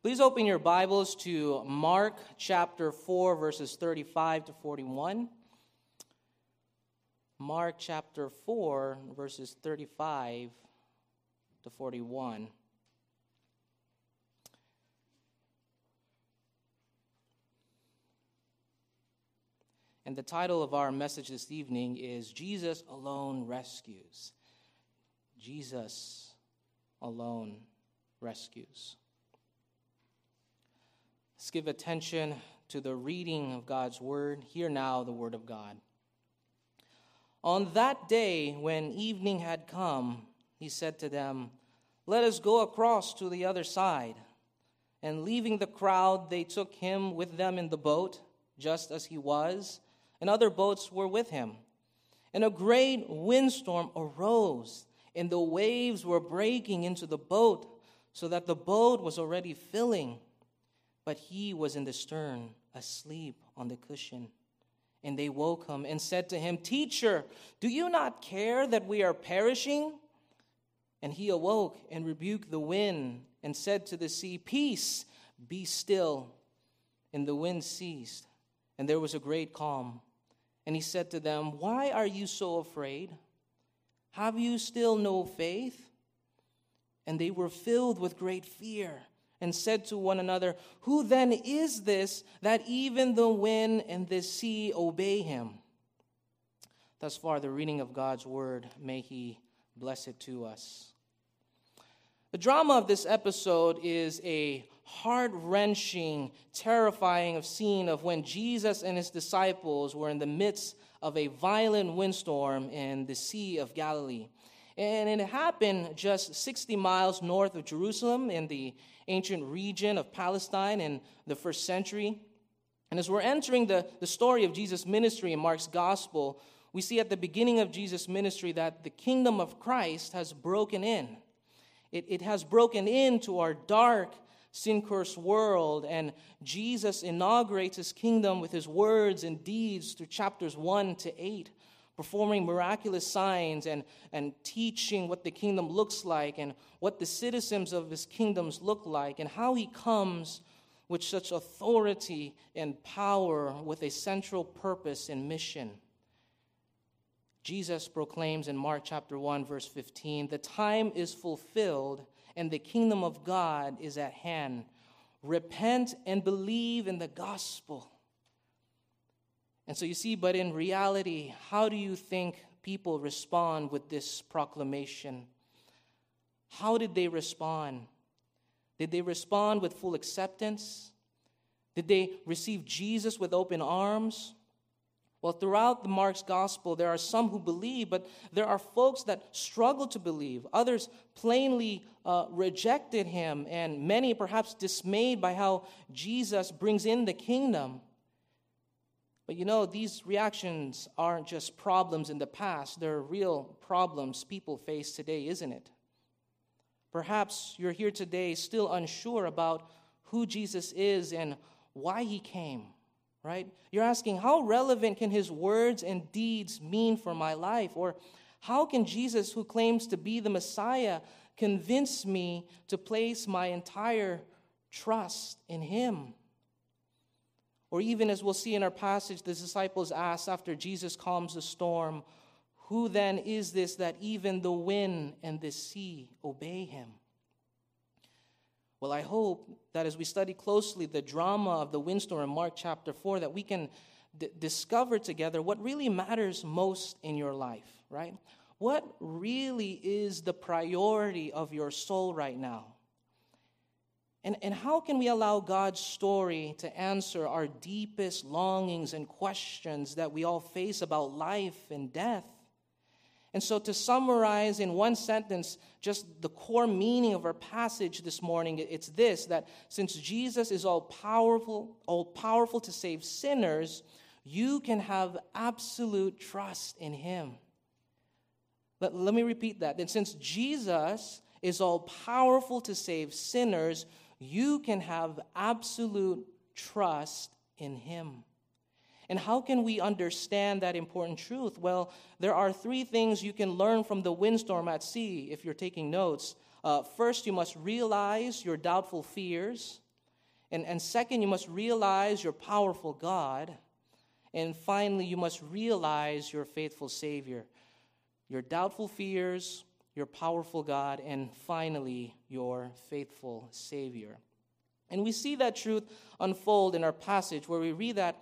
Please open your Bibles to Mark chapter 4, verses 35 to 41. Mark chapter 4, verses 35 to 41. And the title of our message this evening is Jesus Alone Rescues. Jesus Alone Rescues. Let's give attention to the reading of God's word. Hear now the word of God. On that day, when evening had come, he said to them, Let us go across to the other side. And leaving the crowd, they took him with them in the boat, just as he was and other boats were with him. And a great windstorm arose, and the waves were breaking into the boat, so that the boat was already filling. But he was in the stern, asleep on the cushion. And they woke him and said to him, Teacher, do you not care that we are perishing? And he awoke and rebuked the wind and said to the sea, Peace, be still. And the wind ceased, and there was a great calm. And he said to them, Why are you so afraid? Have you still no faith? And they were filled with great fear and said to one another, Who then is this that even the wind and the sea obey him? Thus far, the reading of God's word, may he bless it to us. The drama of this episode is a heart wrenching, terrifying scene of when Jesus and his disciples were in the midst of a violent windstorm in the Sea of Galilee. And it happened just 60 miles north of Jerusalem in the ancient region of Palestine in the first century. And as we're entering the, the story of Jesus' ministry in Mark's gospel, we see at the beginning of Jesus' ministry that the kingdom of Christ has broken in. It, it has broken into our dark sin cursed world. And Jesus inaugurates his kingdom with his words and deeds through chapters 1 to 8, performing miraculous signs and, and teaching what the kingdom looks like and what the citizens of his kingdoms look like and how he comes with such authority and power with a central purpose and mission. Jesus proclaims in Mark chapter 1 verse 15, "The time is fulfilled and the kingdom of God is at hand. Repent and believe in the gospel. And so you see, but in reality, how do you think people respond with this proclamation? How did they respond? Did they respond with full acceptance? Did they receive Jesus with open arms? Well, throughout the Mark's gospel, there are some who believe, but there are folks that struggle to believe. Others plainly uh, rejected him, and many perhaps dismayed by how Jesus brings in the kingdom. But you know, these reactions aren't just problems in the past, they're real problems people face today, isn't it? Perhaps you're here today still unsure about who Jesus is and why he came right? You're asking, how relevant can his words and deeds mean for my life? Or how can Jesus, who claims to be the Messiah, convince me to place my entire trust in him? Or even as we'll see in our passage, the disciples ask after Jesus calms the storm, Who then is this that even the wind and the sea obey him? Well, I hope that as we study closely the drama of the windstorm in Mark chapter 4, that we can d- discover together what really matters most in your life, right? What really is the priority of your soul right now? And, and how can we allow God's story to answer our deepest longings and questions that we all face about life and death? And so, to summarize in one sentence, just the core meaning of our passage this morning, it's this that since Jesus is all powerful, all powerful to save sinners, you can have absolute trust in him. Let, let me repeat that. That since Jesus is all powerful to save sinners, you can have absolute trust in him. And how can we understand that important truth? Well, there are three things you can learn from the windstorm at sea if you're taking notes. Uh, first, you must realize your doubtful fears. And, and second, you must realize your powerful God. And finally, you must realize your faithful Savior. Your doubtful fears, your powerful God, and finally, your faithful Savior. And we see that truth unfold in our passage where we read that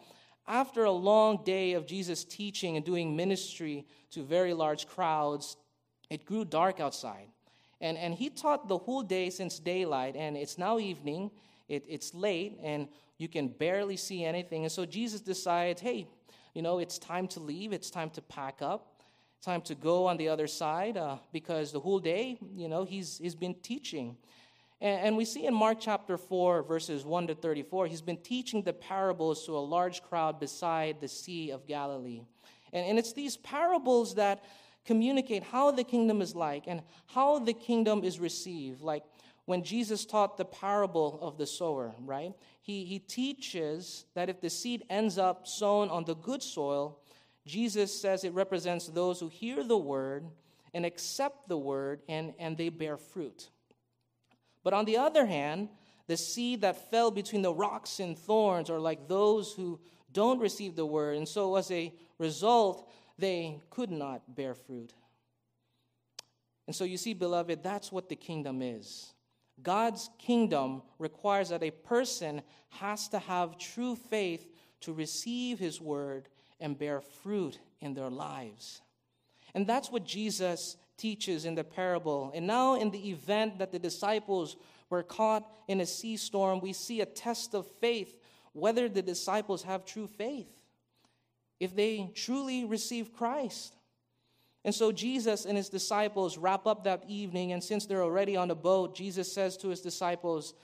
after a long day of Jesus teaching and doing ministry to very large crowds, it grew dark outside. And, and he taught the whole day since daylight, and it's now evening, it, it's late, and you can barely see anything. And so Jesus decides, hey, you know, it's time to leave, it's time to pack up time to go on the other side uh, because the whole day, you know, he's, he's been teaching. And, and we see in Mark chapter 4, verses 1 to 34, he's been teaching the parables to a large crowd beside the Sea of Galilee. And, and it's these parables that communicate how the kingdom is like and how the kingdom is received. Like when Jesus taught the parable of the sower, right? He, he teaches that if the seed ends up sown on the good soil, Jesus says it represents those who hear the word and accept the word and, and they bear fruit. But on the other hand, the seed that fell between the rocks and thorns are like those who don't receive the word. And so, as a result, they could not bear fruit. And so, you see, beloved, that's what the kingdom is. God's kingdom requires that a person has to have true faith to receive his word and bear fruit in their lives. And that's what Jesus teaches in the parable. And now, in the event that the disciples were caught in a sea storm, we see a test of faith whether the disciples have true faith, if they truly receive Christ. And so Jesus and his disciples wrap up that evening, and since they're already on the boat, Jesus says to his disciples,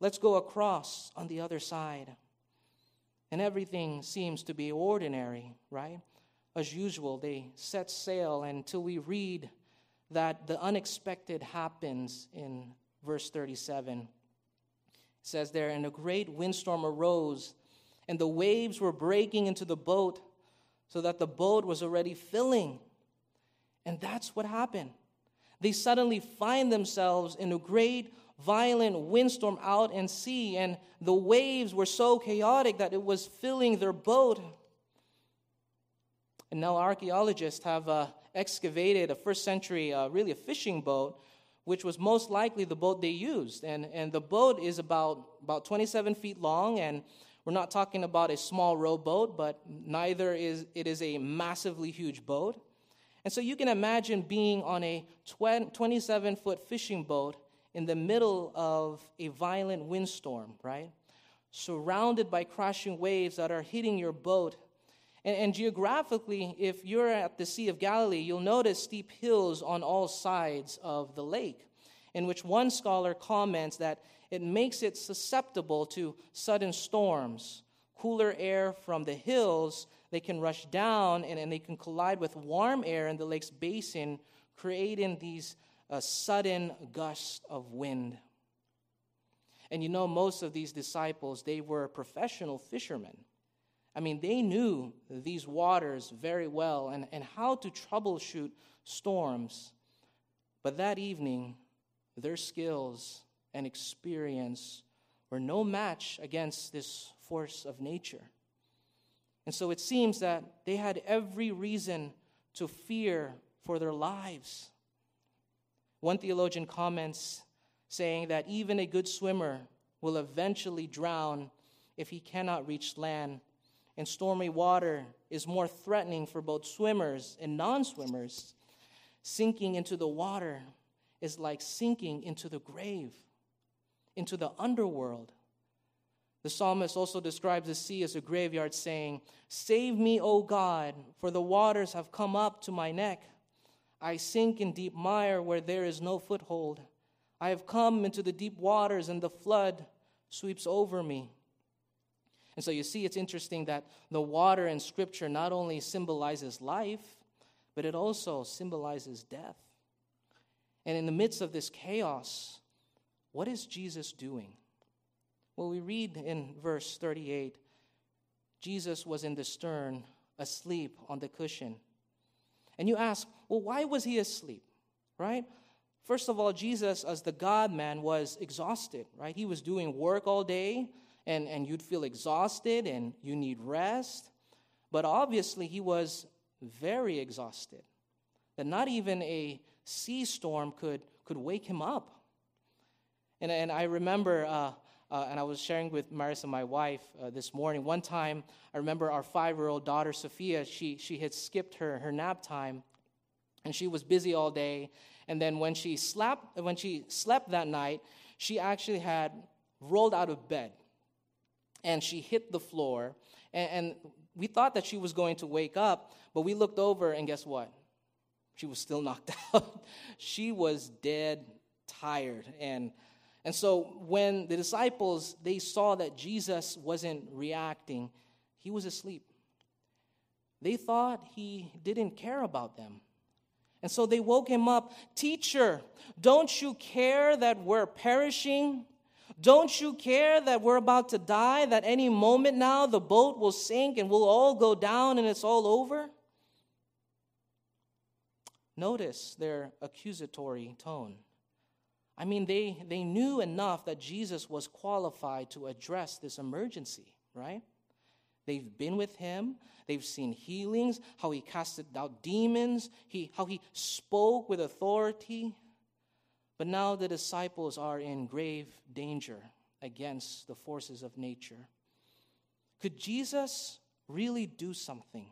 Let's go across on the other side and everything seems to be ordinary, right? As usual, they set sail until we read that the unexpected happens in verse 37. It says there, and a great windstorm arose, and the waves were breaking into the boat, so that the boat was already filling. And that's what happened. They suddenly find themselves in a great violent windstorm out in sea, and the waves were so chaotic that it was filling their boat. And now archaeologists have uh, excavated a first century, uh, really a fishing boat, which was most likely the boat they used. And, and the boat is about, about 27 feet long, and we're not talking about a small rowboat, but neither is it is a massively huge boat. And so you can imagine being on a 27 foot fishing boat in the middle of a violent windstorm, right? Surrounded by crashing waves that are hitting your boat. And, and, geographically, if you're at the Sea of Galilee, you'll notice steep hills on all sides of the lake, in which one scholar comments that it makes it susceptible to sudden storms. Cooler air from the hills, they can rush down and, and they can collide with warm air in the lake's basin, creating these a sudden gust of wind. And you know, most of these disciples, they were professional fishermen. I mean, they knew these waters very well and, and how to troubleshoot storms. But that evening, their skills and experience were no match against this force of nature. And so it seems that they had every reason to fear for their lives. One theologian comments saying that even a good swimmer will eventually drown if he cannot reach land, and stormy water is more threatening for both swimmers and non swimmers. Sinking into the water is like sinking into the grave, into the underworld. The psalmist also describes the sea as a graveyard, saying, Save me, O God, for the waters have come up to my neck. I sink in deep mire where there is no foothold. I have come into the deep waters, and the flood sweeps over me. And so you see, it's interesting that the water in Scripture not only symbolizes life, but it also symbolizes death. And in the midst of this chaos, what is Jesus doing? Well, we read in verse 38 Jesus was in the stern, asleep on the cushion. And you ask, well, why was he asleep? Right? First of all, Jesus, as the God man, was exhausted, right? He was doing work all day and, and you'd feel exhausted and you need rest. But obviously, he was very exhausted, that not even a sea storm could, could wake him up. And, and I remember, uh, uh, and I was sharing with Marissa, my wife, uh, this morning. One time, I remember our five year old daughter, Sophia, she, she had skipped her, her nap time, and she was busy all day. And then when she, slept, when she slept that night, she actually had rolled out of bed and she hit the floor. And, and we thought that she was going to wake up, but we looked over and guess what? She was still knocked out. she was dead tired. And, and so when the disciples, they saw that Jesus wasn't reacting, he was asleep. They thought he didn't care about them. And so they woke him up. Teacher, don't you care that we're perishing? Don't you care that we're about to die, that any moment now the boat will sink and we'll all go down and it's all over? Notice their accusatory tone. I mean, they, they knew enough that Jesus was qualified to address this emergency, right? They've been with him, they've seen healings, how he casted out demons, he, how he spoke with authority. But now the disciples are in grave danger against the forces of nature. Could Jesus really do something?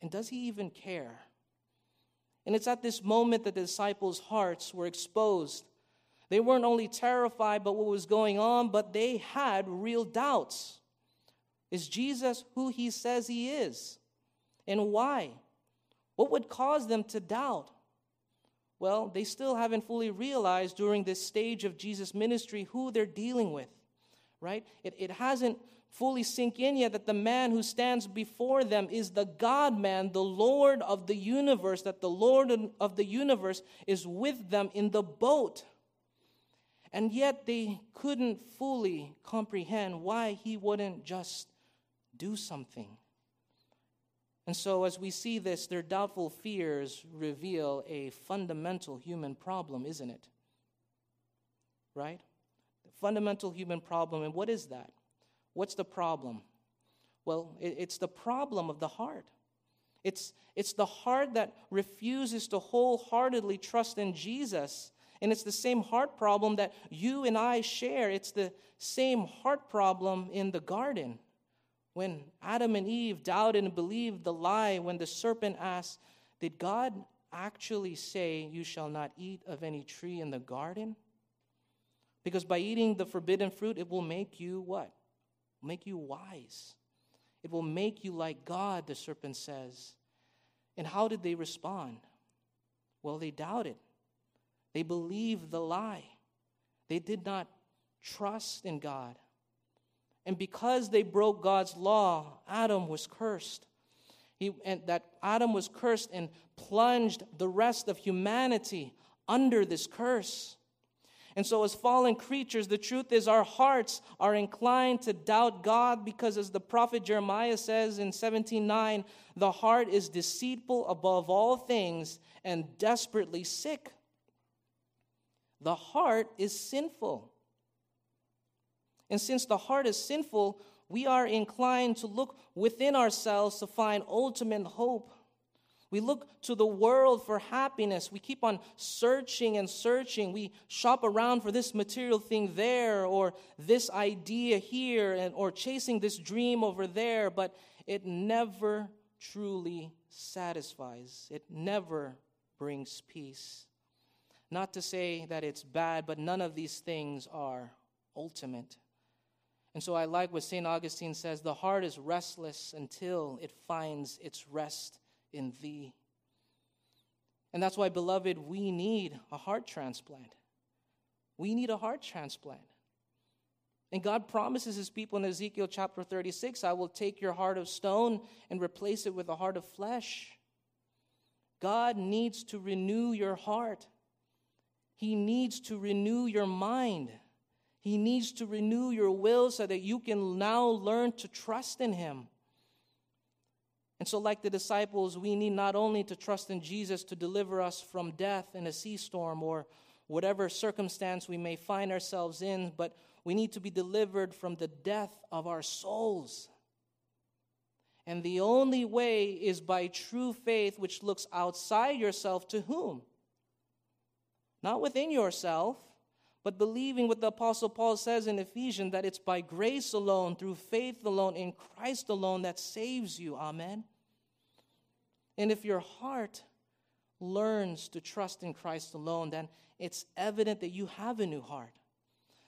And does he even care? And it's at this moment that the disciples' hearts were exposed. They weren't only terrified about what was going on, but they had real doubts. Is Jesus who he says he is? And why? What would cause them to doubt? Well, they still haven't fully realized during this stage of Jesus' ministry who they're dealing with, right? It, it hasn't fully sink in yet that the man who stands before them is the God man, the Lord of the universe, that the Lord of the universe is with them in the boat. And yet they couldn't fully comprehend why he wouldn't just do something. And so, as we see this, their doubtful fears reveal a fundamental human problem, isn't it? Right? The fundamental human problem. And what is that? What's the problem? Well, it's the problem of the heart. It's, it's the heart that refuses to wholeheartedly trust in Jesus. And it's the same heart problem that you and I share. It's the same heart problem in the garden. When Adam and Eve doubted and believed the lie, when the serpent asked, Did God actually say, You shall not eat of any tree in the garden? Because by eating the forbidden fruit, it will make you what? Make you wise. It will make you like God, the serpent says. And how did they respond? Well, they doubted. They believed the lie. They did not trust in God. And because they broke God's law, Adam was cursed. He, and that Adam was cursed and plunged the rest of humanity under this curse. And so, as fallen creatures, the truth is our hearts are inclined to doubt God because, as the prophet Jeremiah says in 17:9, the heart is deceitful above all things and desperately sick. The heart is sinful. And since the heart is sinful, we are inclined to look within ourselves to find ultimate hope. We look to the world for happiness. We keep on searching and searching. We shop around for this material thing there or this idea here and, or chasing this dream over there, but it never truly satisfies. It never brings peace. Not to say that it's bad, but none of these things are ultimate. And so I like what St. Augustine says the heart is restless until it finds its rest in thee. And that's why, beloved, we need a heart transplant. We need a heart transplant. And God promises his people in Ezekiel chapter 36 I will take your heart of stone and replace it with a heart of flesh. God needs to renew your heart, He needs to renew your mind. He needs to renew your will so that you can now learn to trust in Him. And so, like the disciples, we need not only to trust in Jesus to deliver us from death in a sea storm or whatever circumstance we may find ourselves in, but we need to be delivered from the death of our souls. And the only way is by true faith, which looks outside yourself to whom? Not within yourself, but believing what the Apostle Paul says in Ephesians that it's by grace alone, through faith alone, in Christ alone that saves you. Amen. And if your heart learns to trust in Christ alone, then it's evident that you have a new heart,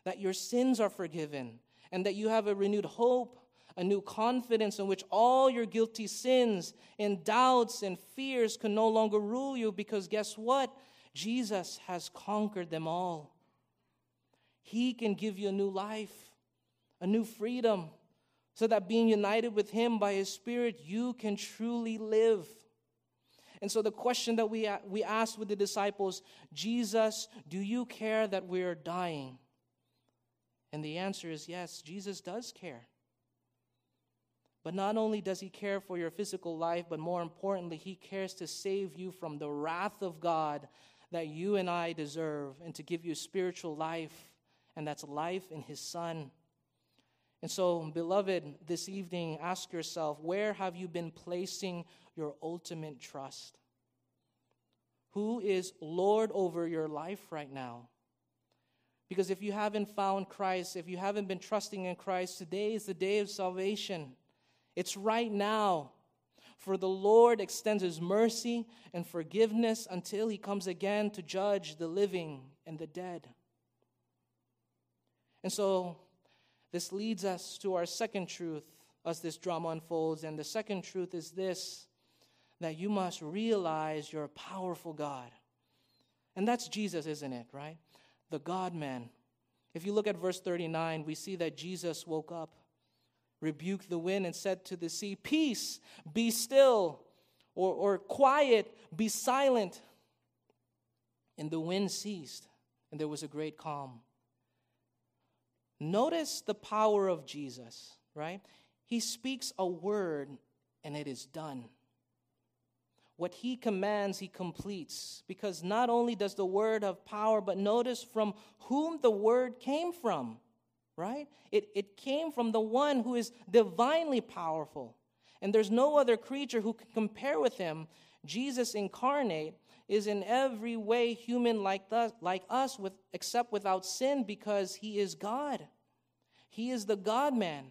that your sins are forgiven, and that you have a renewed hope a new confidence in which all your guilty sins and doubts and fears can no longer rule you because guess what? Jesus has conquered them all. He can give you a new life, a new freedom, so that being united with Him by His Spirit, you can truly live. And so, the question that we, we asked with the disciples Jesus, do you care that we're dying? And the answer is yes, Jesus does care. But not only does he care for your physical life, but more importantly, he cares to save you from the wrath of God that you and I deserve and to give you spiritual life, and that's life in his Son. And so, beloved, this evening, ask yourself where have you been placing your ultimate trust? Who is Lord over your life right now? Because if you haven't found Christ, if you haven't been trusting in Christ, today is the day of salvation. It's right now. For the Lord extends his mercy and forgiveness until he comes again to judge the living and the dead. And so, this leads us to our second truth as this drama unfolds. And the second truth is this that you must realize you're a powerful God. And that's Jesus, isn't it, right? The God man. If you look at verse 39, we see that Jesus woke up rebuked the wind and said to the sea, Peace, be still, or, or quiet, be silent. And the wind ceased, and there was a great calm. Notice the power of Jesus, right? He speaks a word, and it is done. What he commands, he completes. Because not only does the word have power, but notice from whom the word came from right? It, it came from the one who is divinely powerful. And there's no other creature who can compare with him. Jesus incarnate is in every way human like us, like us with, except without sin because he is God. He is the God man.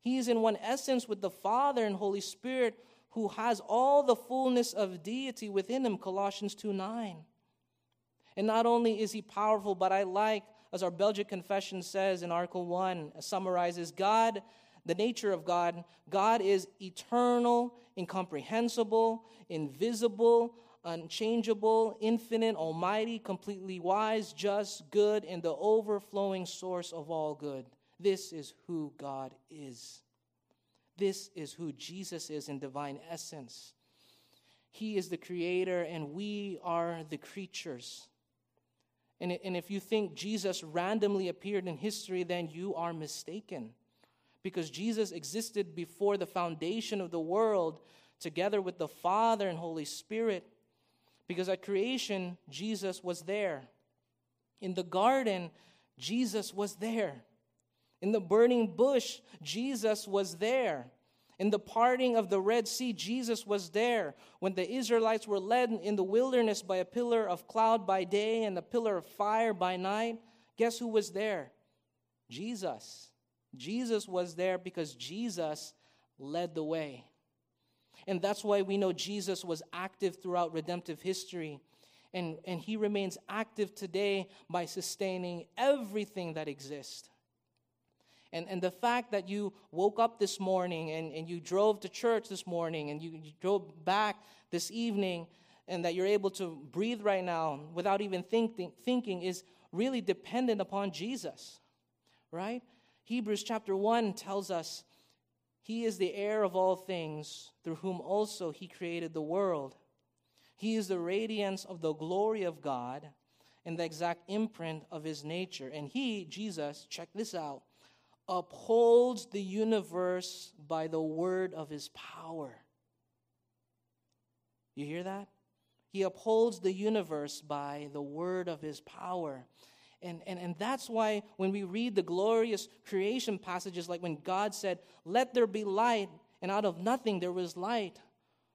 He is in one essence with the Father and Holy Spirit who has all the fullness of deity within him, Colossians 2 9. And not only is he powerful, but I like as our Belgic confession says in Article 1, summarizes God, the nature of God. God is eternal, incomprehensible, invisible, unchangeable, infinite, almighty, completely wise, just, good, and the overflowing source of all good. This is who God is. This is who Jesus is in divine essence. He is the creator, and we are the creatures. And, and if you think Jesus randomly appeared in history, then you are mistaken. Because Jesus existed before the foundation of the world together with the Father and Holy Spirit. Because at creation, Jesus was there. In the garden, Jesus was there. In the burning bush, Jesus was there. In the parting of the Red Sea, Jesus was there. When the Israelites were led in the wilderness by a pillar of cloud by day and a pillar of fire by night, guess who was there? Jesus. Jesus was there because Jesus led the way. And that's why we know Jesus was active throughout redemptive history. And, and he remains active today by sustaining everything that exists. And, and the fact that you woke up this morning and, and you drove to church this morning and you, you drove back this evening and that you're able to breathe right now without even thinking, thinking is really dependent upon Jesus, right? Hebrews chapter 1 tells us he is the heir of all things, through whom also he created the world. He is the radiance of the glory of God and the exact imprint of his nature. And he, Jesus, check this out, upholds the universe by the word of his power. You hear that? He upholds the universe by the word of his power. And, and, and that's why when we read the glorious creation passages, like when God said, Let there be light, and out of nothing there was light,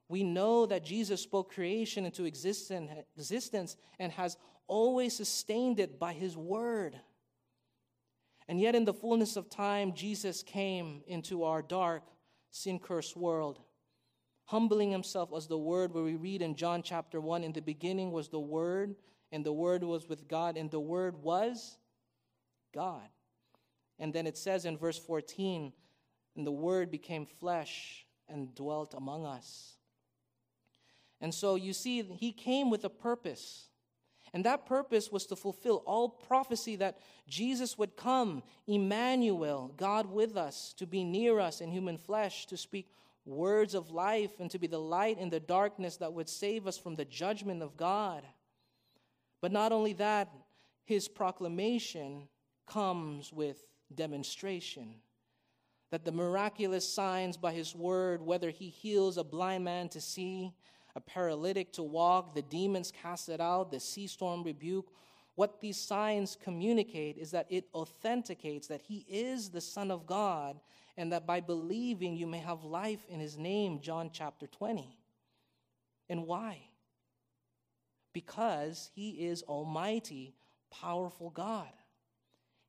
we know that Jesus spoke creation into existence and has always sustained it by his word. And yet, in the fullness of time, Jesus came into our dark, sin cursed world, humbling himself as the Word, where we read in John chapter 1 In the beginning was the Word, and the Word was with God, and the Word was God. And then it says in verse 14, And the Word became flesh and dwelt among us. And so you see, he came with a purpose. And that purpose was to fulfill all prophecy that Jesus would come, Emmanuel, God with us, to be near us in human flesh, to speak words of life, and to be the light in the darkness that would save us from the judgment of God. But not only that, his proclamation comes with demonstration. That the miraculous signs by his word, whether he heals a blind man to see, a paralytic to walk, the demons cast it out, the sea storm rebuke. What these signs communicate is that it authenticates that he is the Son of God and that by believing you may have life in his name, John chapter 20. And why? Because he is Almighty, powerful God.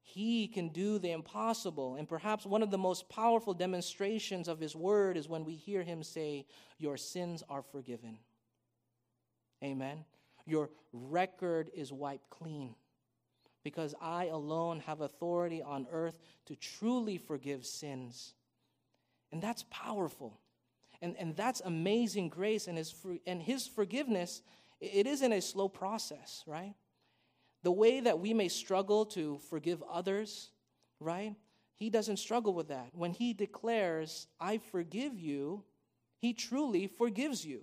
He can do the impossible. And perhaps one of the most powerful demonstrations of His word is when we hear Him say, Your sins are forgiven. Amen. Your record is wiped clean because I alone have authority on earth to truly forgive sins. And that's powerful. And, and that's amazing grace and his, and his forgiveness. It isn't a slow process, right? The way that we may struggle to forgive others, right? He doesn't struggle with that. When he declares, I forgive you, he truly forgives you.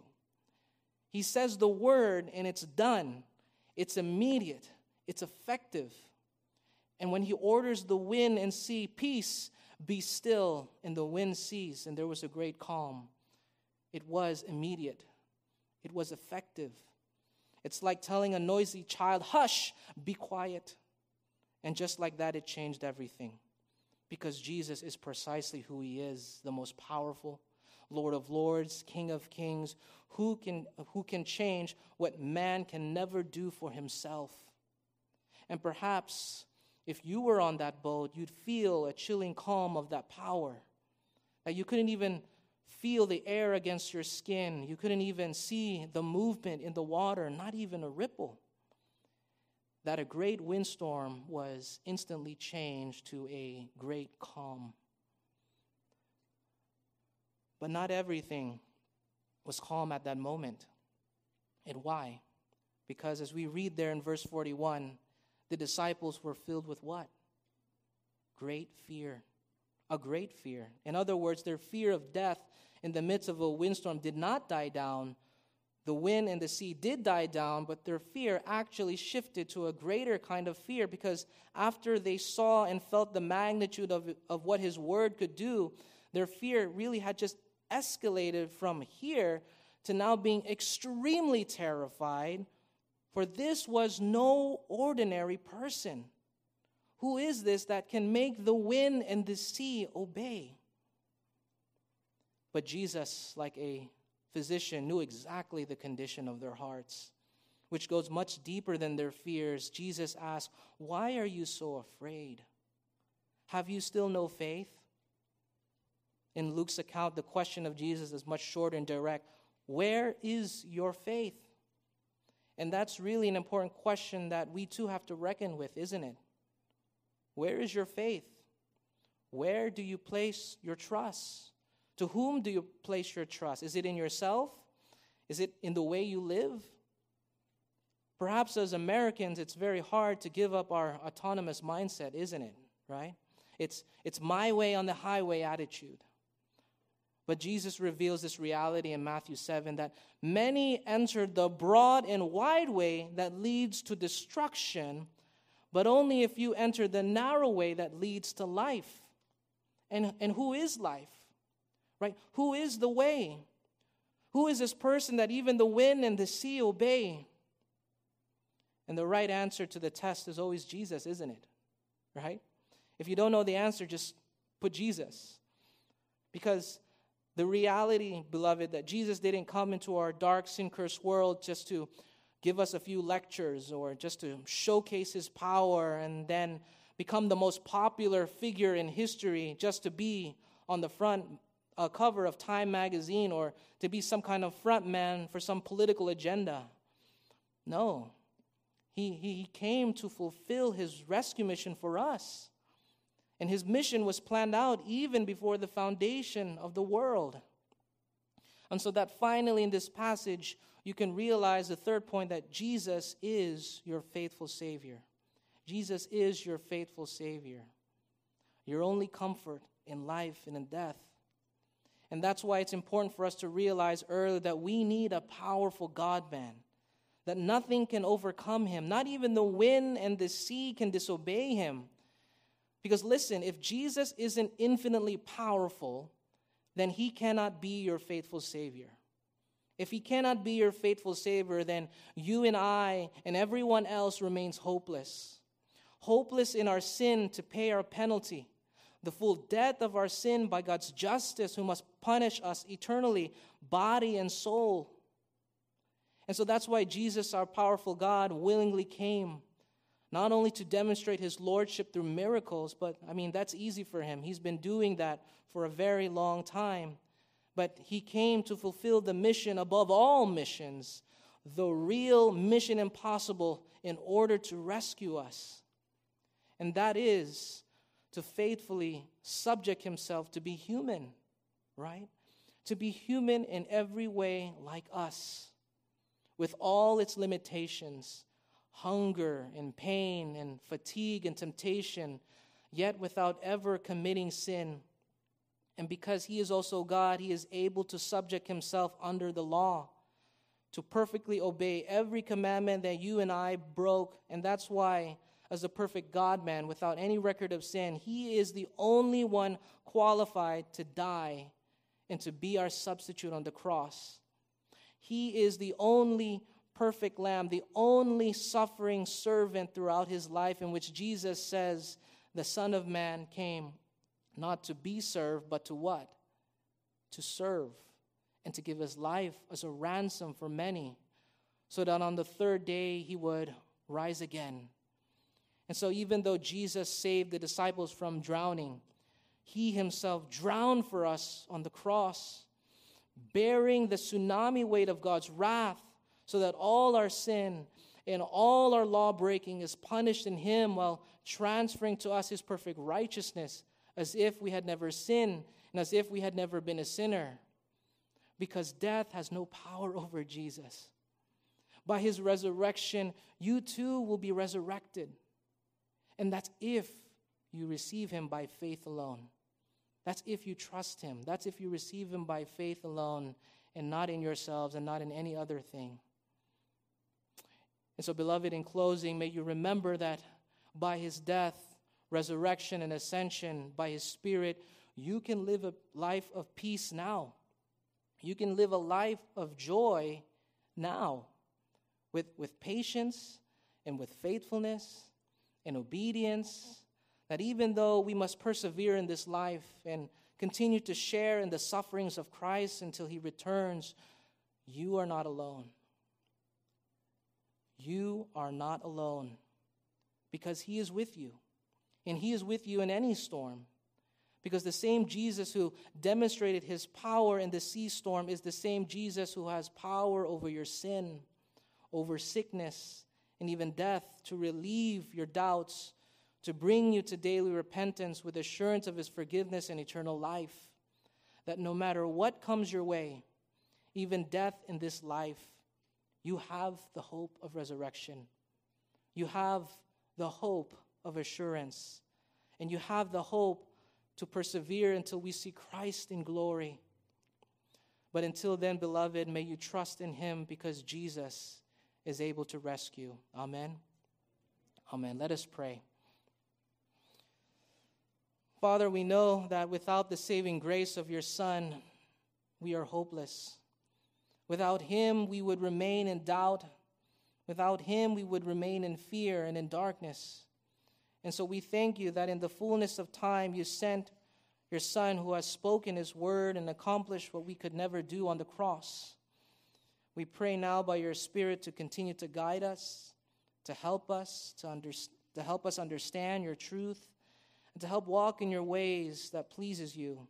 He says the word and it's done, it's immediate, it's effective. And when he orders the wind and sea, peace, be still, and the wind ceased, and there was a great calm. It was immediate, it was effective. It's like telling a noisy child, Hush, be quiet. And just like that, it changed everything. Because Jesus is precisely who he is the most powerful, Lord of lords, King of kings, who can, who can change what man can never do for himself. And perhaps if you were on that boat, you'd feel a chilling calm of that power. That you couldn't even feel the air against your skin. You couldn't even see the movement in the water, not even a ripple. That a great windstorm was instantly changed to a great calm. But not everything was calm at that moment. And why? Because as we read there in verse 41, the disciples were filled with what? Great fear. A great fear. In other words, their fear of death in the midst of a windstorm did not die down. The wind and the sea did die down, but their fear actually shifted to a greater kind of fear because after they saw and felt the magnitude of, of what his word could do, their fear really had just escalated from here to now being extremely terrified for this was no ordinary person. Who is this that can make the wind and the sea obey? But Jesus, like a physician, knew exactly the condition of their hearts, which goes much deeper than their fears. Jesus asked, Why are you so afraid? Have you still no faith? In Luke's account, the question of Jesus is much shorter and direct Where is your faith? And that's really an important question that we too have to reckon with, isn't it? Where is your faith? Where do you place your trust? To whom do you place your trust? Is it in yourself? Is it in the way you live? Perhaps as Americans, it's very hard to give up our autonomous mindset, isn't it? Right? It's, it's my way on the highway attitude. But Jesus reveals this reality in Matthew 7 that many entered the broad and wide way that leads to destruction, but only if you enter the narrow way that leads to life. And, and who is life? Right? Who is the way? Who is this person that even the wind and the sea obey? And the right answer to the test is always Jesus, isn't it? Right? If you don't know the answer, just put Jesus. Because the reality, beloved, that Jesus didn't come into our dark, sin cursed world just to give us a few lectures or just to showcase his power and then become the most popular figure in history just to be on the front uh, cover of Time magazine or to be some kind of front man for some political agenda. No. He, he came to fulfill his rescue mission for us. And his mission was planned out even before the foundation of the world. And so that finally in this passage, you can realize the third point that Jesus is your faithful Savior. Jesus is your faithful Savior, your only comfort in life and in death. And that's why it's important for us to realize early that we need a powerful God man, that nothing can overcome him, not even the wind and the sea can disobey him. Because listen, if Jesus isn't infinitely powerful, then he cannot be your faithful Savior. If he cannot be your faithful Savior, then you and I and everyone else remains hopeless. Hopeless in our sin to pay our penalty, the full death of our sin by God's justice, who must punish us eternally, body and soul. And so that's why Jesus, our powerful God, willingly came not only to demonstrate his lordship through miracles, but I mean, that's easy for him. He's been doing that for a very long time. But he came to fulfill the mission above all missions, the real mission impossible, in order to rescue us. And that is to faithfully subject himself to be human, right? To be human in every way like us, with all its limitations hunger and pain and fatigue and temptation, yet without ever committing sin. And because he is also God, he is able to subject himself under the law, to perfectly obey every commandment that you and I broke. And that's why, as a perfect God man without any record of sin, he is the only one qualified to die and to be our substitute on the cross. He is the only perfect lamb, the only suffering servant throughout his life, in which Jesus says, The Son of Man came not to be served, but to what? To serve and to give his life as a ransom for many, so that on the third day he would rise again. And so, even though Jesus saved the disciples from drowning, he himself drowned for us on the cross, bearing the tsunami weight of God's wrath so that all our sin and all our law breaking is punished in him while transferring to us his perfect righteousness as if we had never sinned and as if we had never been a sinner. Because death has no power over Jesus. By his resurrection, you too will be resurrected. And that's if you receive him by faith alone. That's if you trust him. That's if you receive him by faith alone and not in yourselves and not in any other thing. And so, beloved, in closing, may you remember that by his death, resurrection, and ascension, by his spirit, you can live a life of peace now. You can live a life of joy now with, with patience and with faithfulness and obedience. That even though we must persevere in this life and continue to share in the sufferings of Christ until he returns, you are not alone. You are not alone because He is with you. And He is with you in any storm. Because the same Jesus who demonstrated His power in the sea storm is the same Jesus who has power over your sin, over sickness, and even death to relieve your doubts, to bring you to daily repentance with assurance of His forgiveness and eternal life. That no matter what comes your way, even death in this life, you have the hope of resurrection. You have the hope of assurance. And you have the hope to persevere until we see Christ in glory. But until then, beloved, may you trust in him because Jesus is able to rescue. Amen. Amen. Let us pray. Father, we know that without the saving grace of your Son, we are hopeless. Without him, we would remain in doubt. Without him, we would remain in fear and in darkness. And so we thank you that in the fullness of time, you sent your Son who has spoken his word and accomplished what we could never do on the cross. We pray now by your Spirit to continue to guide us, to help us, to, under, to help us understand your truth, and to help walk in your ways that pleases you.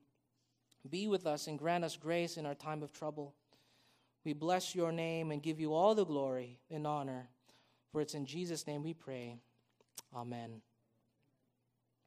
Be with us and grant us grace in our time of trouble. We bless your name and give you all the glory and honor. For it's in Jesus' name we pray. Amen.